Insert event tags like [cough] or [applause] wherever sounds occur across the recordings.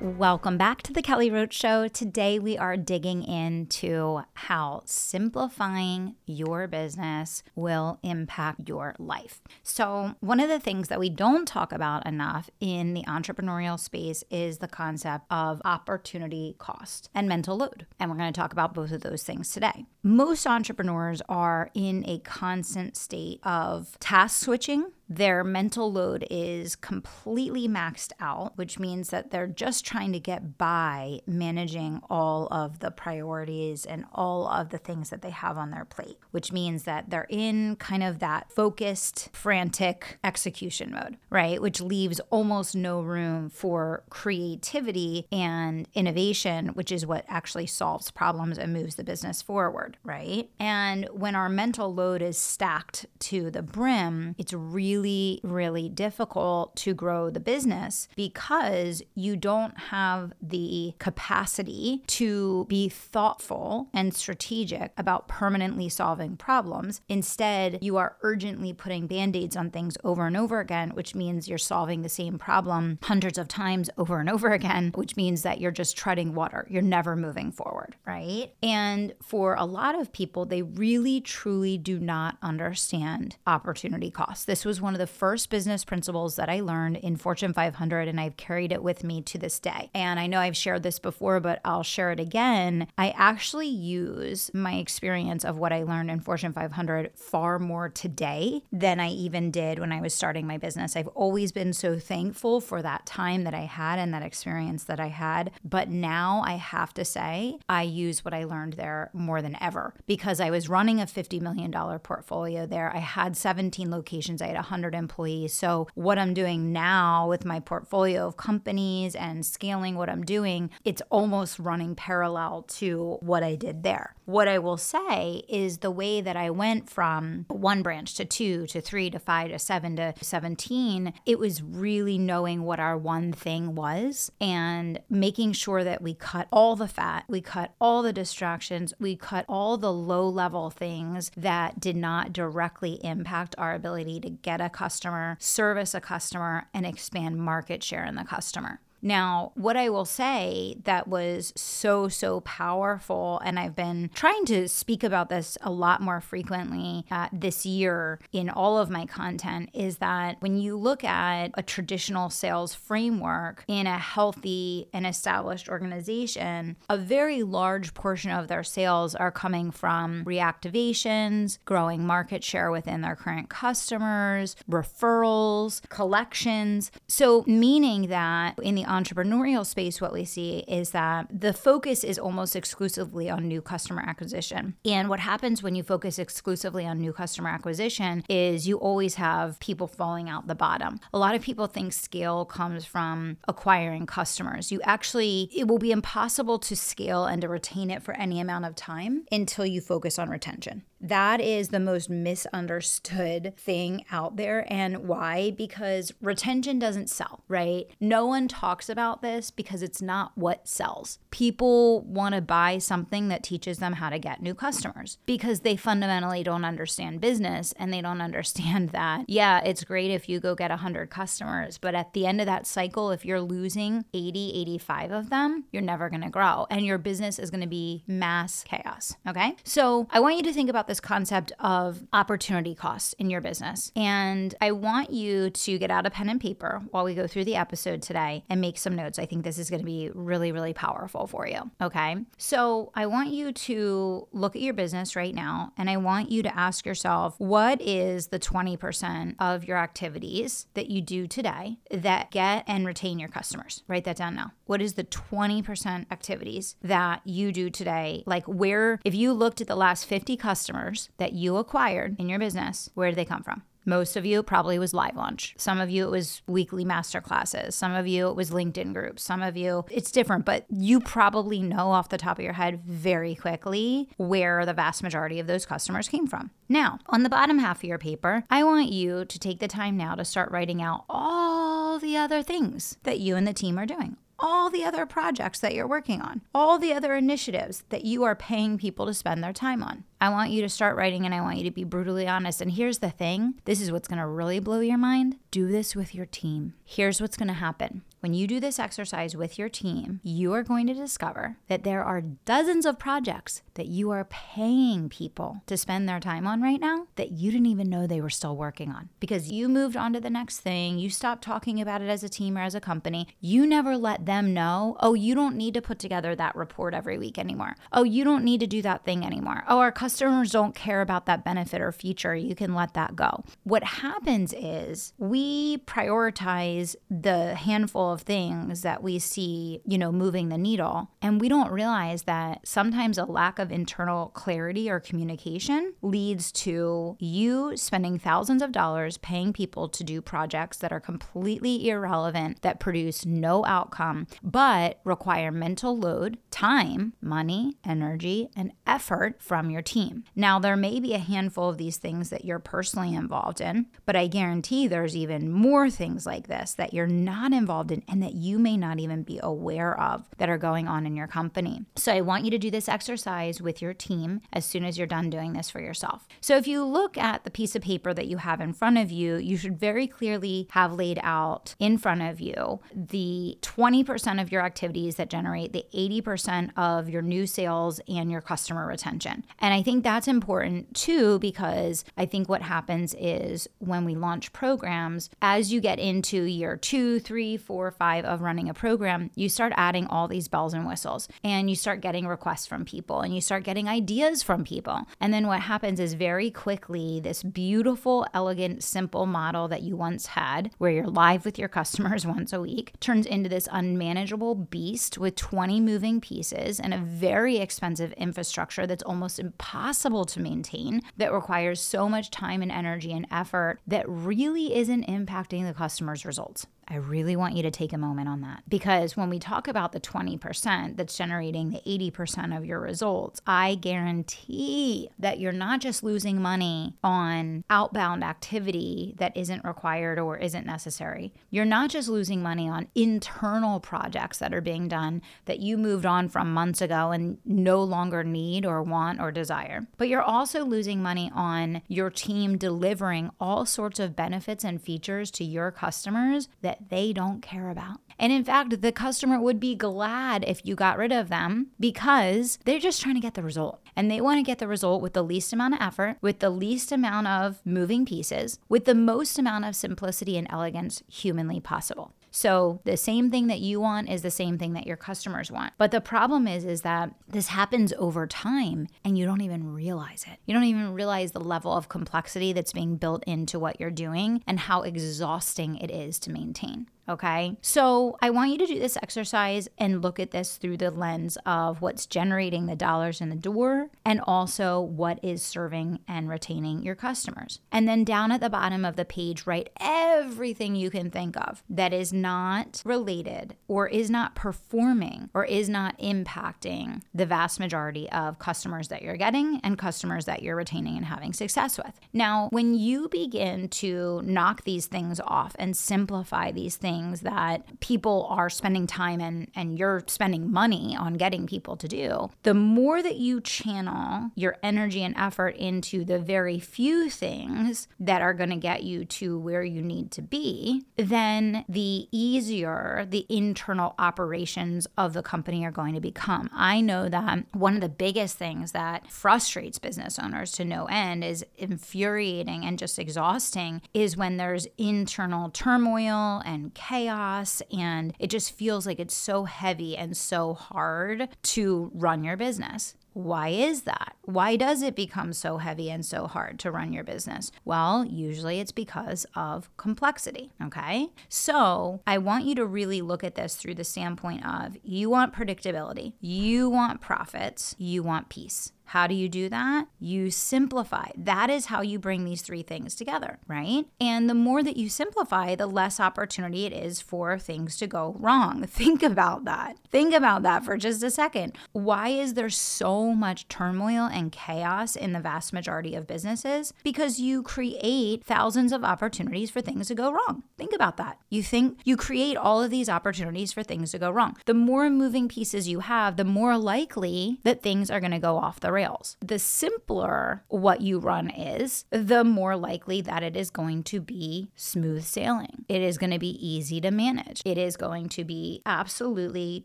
Welcome back to the Kelly Roach Show. Today we are digging into how simplifying your business will impact your life. So, one of the things that we don't talk about enough in the entrepreneurial space is the concept of opportunity cost and mental load. And we're going to talk about both of those things today. Most entrepreneurs are in a constant state of task switching their mental load is completely maxed out, which means that they're just trying to get by managing all of the priorities and all of the things that they have on their plate, which means that they're in kind of that focused, frantic execution mode, right? Which leaves almost no room for creativity and innovation, which is what actually solves problems and moves the business forward, right? And when our mental load is stacked to the brim, it's really really, difficult to grow the business because you don't have the capacity to be thoughtful and strategic about permanently solving problems. Instead, you are urgently putting band aids on things over and over again, which means you're solving the same problem hundreds of times over and over again, which means that you're just treading water. You're never moving forward, right? And for a lot of people, they really, truly do not understand opportunity costs. This was one of the first business principles that I learned in Fortune 500, and I've carried it with me to this day. And I know I've shared this before, but I'll share it again. I actually use my experience of what I learned in Fortune 500 far more today than I even did when I was starting my business. I've always been so thankful for that time that I had and that experience that I had. But now I have to say, I use what I learned there more than ever because I was running a $50 million portfolio there. I had 17 locations, I had 100 employees employees. So, what I'm doing now with my portfolio of companies and scaling what I'm doing, it's almost running parallel to what I did there. What I will say is the way that I went from one branch to two to three to five to seven to 17, it was really knowing what our one thing was and making sure that we cut all the fat, we cut all the distractions, we cut all the low level things that did not directly impact our ability to get a customer, service a customer, and expand market share in the customer. Now, what I will say that was so, so powerful, and I've been trying to speak about this a lot more frequently uh, this year in all of my content, is that when you look at a traditional sales framework in a healthy and established organization, a very large portion of their sales are coming from reactivations, growing market share within their current customers, referrals, collections. So, meaning that in the entrepreneurial space, what we see is that the focus is almost exclusively on new customer acquisition. And what happens when you focus exclusively on new customer acquisition is you always have people falling out the bottom. A lot of people think scale comes from acquiring customers. You actually, it will be impossible to scale and to retain it for any amount of time until you focus on retention. That is the most misunderstood thing out there. And why? Because retention doesn't sell, right? No one talks about this because it's not what sells. People want to buy something that teaches them how to get new customers because they fundamentally don't understand business and they don't [laughs] understand that, yeah, it's great if you go get 100 customers, but at the end of that cycle, if you're losing 80, 85 of them, you're never going to grow and your business is going to be mass chaos. Okay. So I want you to think about this concept of opportunity costs in your business. And I want you to get out a pen and paper while we go through the episode today and make some notes. I think this is going to be really, really powerful for you. Okay. So I want you to look at your business right now and I want you to ask yourself what is the 20% of your activities that you do today that get and retain your customers? Write that down now. What is the 20% activities that you do today? Like, where, if you looked at the last 50 customers that you acquired in your business, where did they come from? Most of you probably was live launch. Some of you it was weekly master classes. Some of you it was LinkedIn groups. Some of you it's different, but you probably know off the top of your head very quickly where the vast majority of those customers came from. Now, on the bottom half of your paper, I want you to take the time now to start writing out all the other things that you and the team are doing all the other projects that you're working on, all the other initiatives that you are paying people to spend their time on. I want you to start writing and I want you to be brutally honest. And here's the thing this is what's to really blow your mind. Do this with your team. Here's what's to happen. When you do this exercise with your team, you are going to discover that there are dozens of projects that you are paying people to spend their time on right now that you didn't even know they were still working on because you moved on to the next thing. You stopped talking about it as a team or as a company. You never let them know, oh, you don't need to put together that report every week anymore. Oh, you don't need to do that thing anymore. Oh, our customers don't care about that benefit or feature. You can let that go. What happens is we prioritize the handful of things that we see, you know, moving the needle, and we don't realize that sometimes a lack of internal clarity or communication leads to you spending thousands of dollars paying people to do projects that are completely irrelevant, that produce no outcome, but require mental load, time, money, energy, and effort from your team. Now, there may be a handful of these things that you're personally involved in, but I guarantee there's even more things like this that you're not involved in and that you may not even be aware of that are going on in your company. So, I want you to do this exercise with your team as soon as you're done doing this for yourself. So, if you look at the piece of paper that you have in front of you, you should very clearly have laid out in front of you the 20% of your activities that generate the 80% of your new sales and your customer retention. And I think that's important too, because I think what happens is when we launch programs, as you get into year two, three, four, five of running a program, you start adding all these bells and whistles and you start getting requests from people and you start getting ideas from people. And then what happens is very quickly, this beautiful, elegant, simple model that you once had, where you're live with your customers [laughs] once a week, turns into this unmanageable beast with 20 moving pieces and a very expensive infrastructure that's almost impossible to maintain that requires so much time and energy and effort that really isn't impacting the customer's results. I really want you to take a moment on that because when we talk about the 20% that's generating the 80% of your results, I guarantee that you're not just losing money on outbound activity that isn't required or isn't necessary. You're not just losing money on internal projects that are being done that you moved on from months ago and no longer need or want or desire, but you're also losing money on your team delivering all sorts of benefits and features to your customers that that they don't care about. And in fact, the customer would be glad if you got rid of them because they're just trying to get the result. And they want to get the result with the least amount of effort, with the least amount of moving pieces, with the most amount of simplicity and elegance humanly possible. So the same thing that you want is the same thing that your customers want. But the problem is is that this happens over time and you don't even realize it. You don't even realize the level of complexity that's being built into what you're doing and how exhausting it is to maintain. Okay. So I want you to do this exercise and look at this through the lens of what's generating the dollars in the door and also what is serving and retaining your customers. And then down at the bottom of the page, write everything you can think of that is not related or is not performing or is not impacting the vast majority of customers that you're getting and customers that you're retaining and having success with. Now, when you begin to knock these things off and simplify these things, things that people are spending time and and you're spending money on getting people to do, the more that you channel your energy and effort into the very few things that are going to get you to where you need to be, then the easier the internal operations of the company are going to become. I know that one of the biggest things that frustrates business owners to no end is infuriating and just exhausting is when there's internal turmoil and chaos and it just feels like it's so heavy and so hard to run your business. Why is that? Why does it become so heavy and so hard to run your business? Well, usually it's because of complexity. Okay. So I want you to really look at this through the standpoint of you want predictability, you want profits, you want peace. How do you do that? You simplify. That is how you bring these three things together, right? And the more that you simplify, the less opportunity it is for things to go wrong. [laughs] Think about that. Think about that for just a second. Why is there so much turmoil and chaos in the vast majority of businesses? Because you create thousands of opportunities for things to go wrong. Think about that. You think you create all of these opportunities for things to go wrong. The more moving pieces you have, the more likely that things are going to go off the rails. The simpler what you run is, the more likely that it is going to be smooth sailing. It is going to be easy to manage. It is going to be absolutely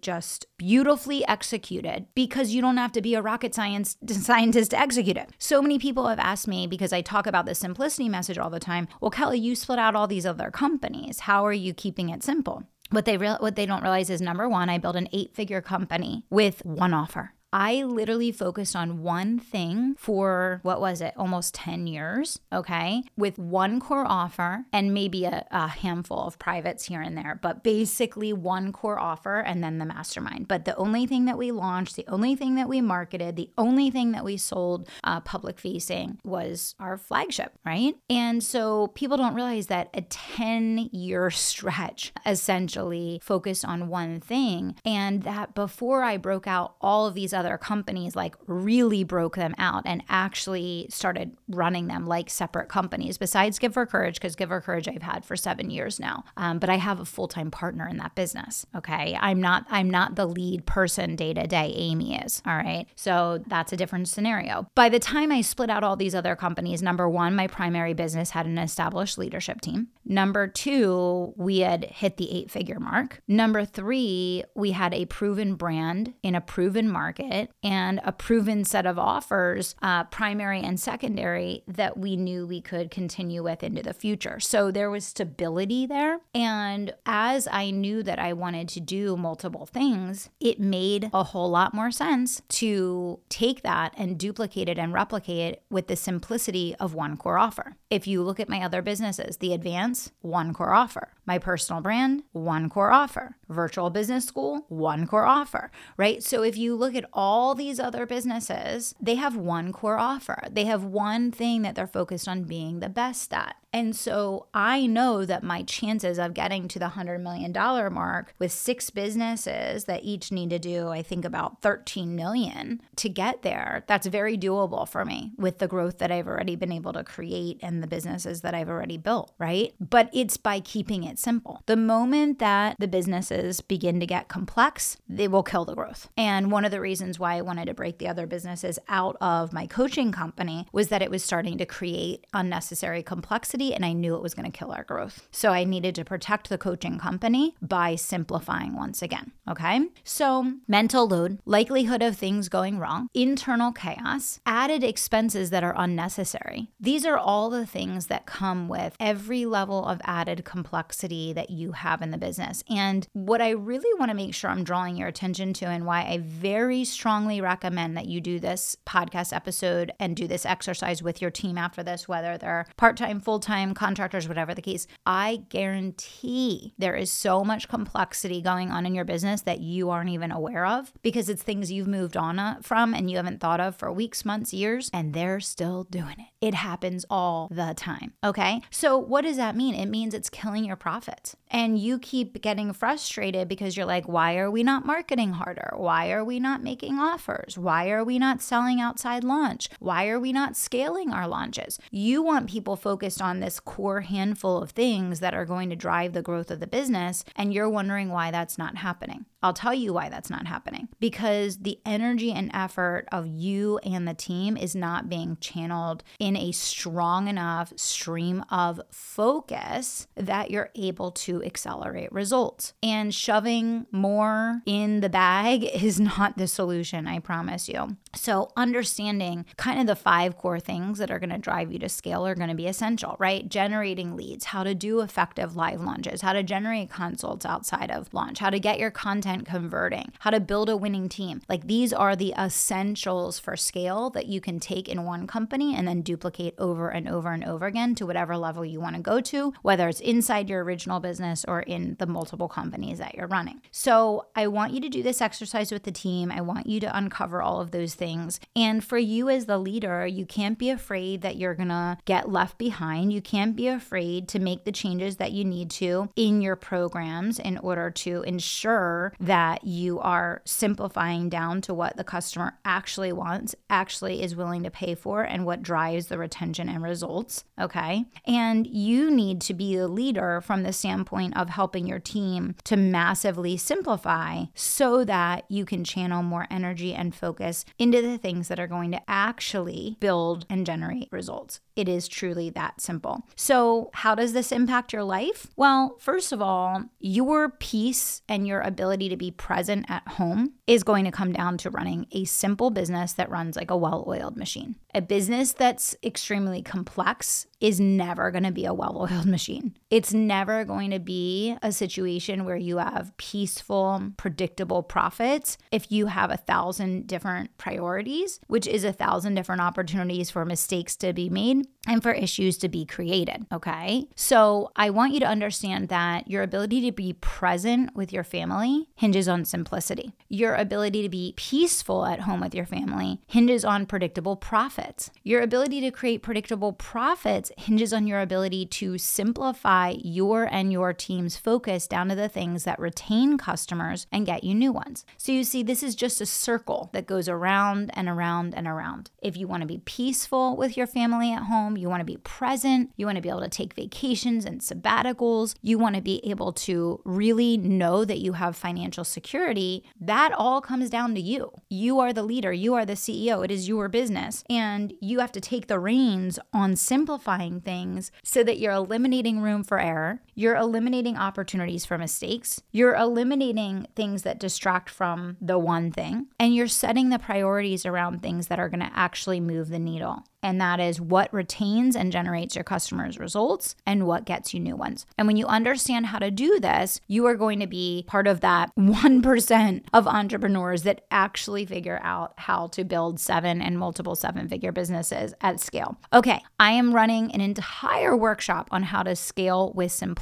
just beautifully executed because you don't have to be a rocket science [laughs] scientist to execute it. So many people have asked me because I talk about the simplicity message all the time. Well, Kelly, you split out all these other companies. How are you keeping it simple? What they real what they don't realize is number one, I built an eight figure company with one offer. I literally focused on one thing for what was it, almost 10 years, okay, with one core offer and maybe a, a, handful of privates here and there, but basically one core offer and then the mastermind. But the only thing that we launched, the only thing that we marketed, the only thing that we sold uh, public facing was our flagship, right? And so people don't realize that a 10 year stretch essentially focused on one thing, and that before I broke out all of these other other companies like really broke them out and actually started running them like separate companies besides Give for Courage, because Give for Courage I've had for seven years now. Um, but I have a full time partner in that business. Okay. I'm not, I'm not the lead person day to day. Amy is. All right. So that's a different scenario. By the time I split out all these other companies, number one, my primary business had an established leadership team. Number two, we had hit the eight figure mark. Number three, we had a proven brand in a proven market and a proven set of offers, uh, primary and secondary, that we knew we could continue with into the future. So there was stability there. And as I knew that I wanted to do multiple things, it made a whole lot more sense to take that and duplicate it and replicate it with the simplicity of one core offer. If you look at my other businesses, the Advance, one core offer. My personal brand, one core offer. Virtual business school, one core offer, right? So if you look at all these other businesses, they have one core offer. They have one thing that they're focused on being the best at. And so I know that my chances of getting to the $100 million mark with six businesses that each need to do, I think about 13 million to get there, that's very doable for me with the growth that I've already been able to create and the businesses that I've already built, right? But it's by keeping it simple. The moment that the businesses begin to get complex, they will kill the growth. And one of the reasons why I wanted to break the other businesses out of my coaching company was that it was starting to create unnecessary complexity and I knew it was going to kill our growth. So I needed to protect the coaching company by simplifying once again. Okay. So mental load, likelihood of things going wrong, internal chaos, added expenses that are unnecessary. These are all the things that come with every level of added complexity that you have in the business. And what I really want to make sure I'm drawing your attention to, and why I very strongly recommend that you do this podcast episode and do this exercise with your team after this, whether they're part time, full time contractors, whatever the case, I guarantee there is so much complexity going on in your business that you aren't even aware of because it's things you've moved on uh, from and you haven't thought of for weeks, months, years, and they're still doing it. It happens all the time. Okay. So, what does that mean? It means it's killing your profits. And you keep getting frustrated because you're like, why are we not marketing harder? Why are we not making offers? Why are we not selling outside launch? Why are we not scaling our launches? You want people focused on this core handful of things that are going to drive the growth of the business, and you're wondering why that's not happening. I'll tell you why that's not happening because the energy and effort of you and the team is not being channeled in a strong enough stream of focus that you're able to accelerate results. And shoving more in the bag [laughs] is not the solution, I promise you. So, understanding kind of the five core things that are going to drive you to scale are going to be essential, right? Generating leads, how to do effective live launches, how to generate consults outside of launch, how to get your content content converting, how to build a winning team. Like these are the essentials for scale that you can take in one company and then duplicate over and over and over again to whatever level you want to go to, whether it's inside your original business or in the multiple companies that you're running. So I want you to do this exercise with the team. I want you to uncover all of those things. And for you as the leader, you can't be afraid that you're going to get left behind. You can't be afraid to make the changes that you need to in your programs in order to ensure that you are simplifying down to what the customer actually wants, actually is willing to pay for, and what drives the retention and results. Okay. And you need to be the leader from the standpoint of helping your team to massively simplify so that you can channel more energy and focus into the things that are going to actually build and generate results. It is truly that simple. So, how does this impact your life? Well, first of all, your peace and your ability to be present at home is going to come down to running a simple business that runs like a well oiled machine. A business that's extremely complex is never going to be a well oiled machine. It's never going to be a situation where you have peaceful, predictable profits if you have a thousand different priorities, which is a thousand different opportunities for mistakes to be made and for issues to be created. Okay. So I want you to understand that your ability to be present with your family hinges on simplicity. Your ability to be peaceful at home with your family hinges on predictable profits. Your ability to create predictable profits hinges on your ability to simplify your and your team's focus down to the things that retain customers and get you new ones. So you see, this is just a circle that goes around and around and around. If you want to be peaceful with your family at home, you want to be present, you want to be able to take vacations and sabbaticals, you want to be able to really know that you have financial security, that all comes down to you. You are the leader, you are the CEO, it is your business. And you have to take the reins on simplifying things so that you're eliminating room for error, you're eliminating opportunities for mistakes, you're eliminating things that distract from the one thing, and you're setting the priorities around things that are going to actually move the needle and that is what retains and generates your customers' results and what gets you new ones. And when you understand how to do this, you are going to be part of that [laughs] 1% of entrepreneurs that actually figure out how to build seven and multiple seven figure businesses at scale. Okay, I am running an entire workshop on how to scale with simplicity.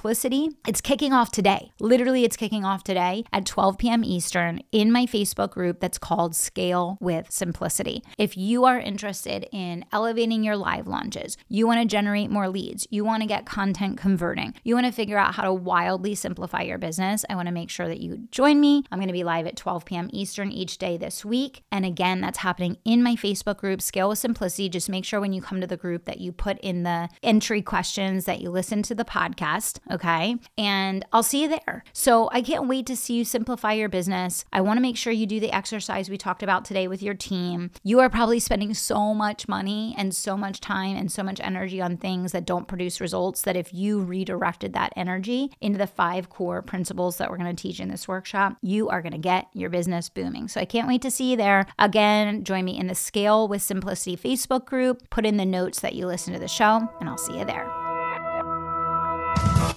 It's kicking off today. Literally, it's kicking off today at 12 p.m. Eastern in my Facebook group that's called Scale with Simplicity. If you are interested in elevating elevating your live launches. You want to generate more leads. You want to get content converting. You want to figure out how to wildly simplify your business. I want to make sure that you join me. I'm going to be live at 12 p.m. Eastern each day this week. And again, that's happening in my Facebook group, Scale with Simplicity. Just make sure when you come to the group that you put in the entry questions that you listen to the podcast. Okay. And I'll see you there. So I can't wait to see you simplify your business. I want to make sure you do the exercise we talked about today with your team. You are probably spending so much money and so much time and so much energy on things that don't produce results that if you redirected that energy into the five core principles that we're going to teach in this workshop, you are going to get your business booming. So I can't wait to see you there. Again, join me in the Scale with Simplicity Facebook group. Put in the notes that you listen to the show, and I'll see you there.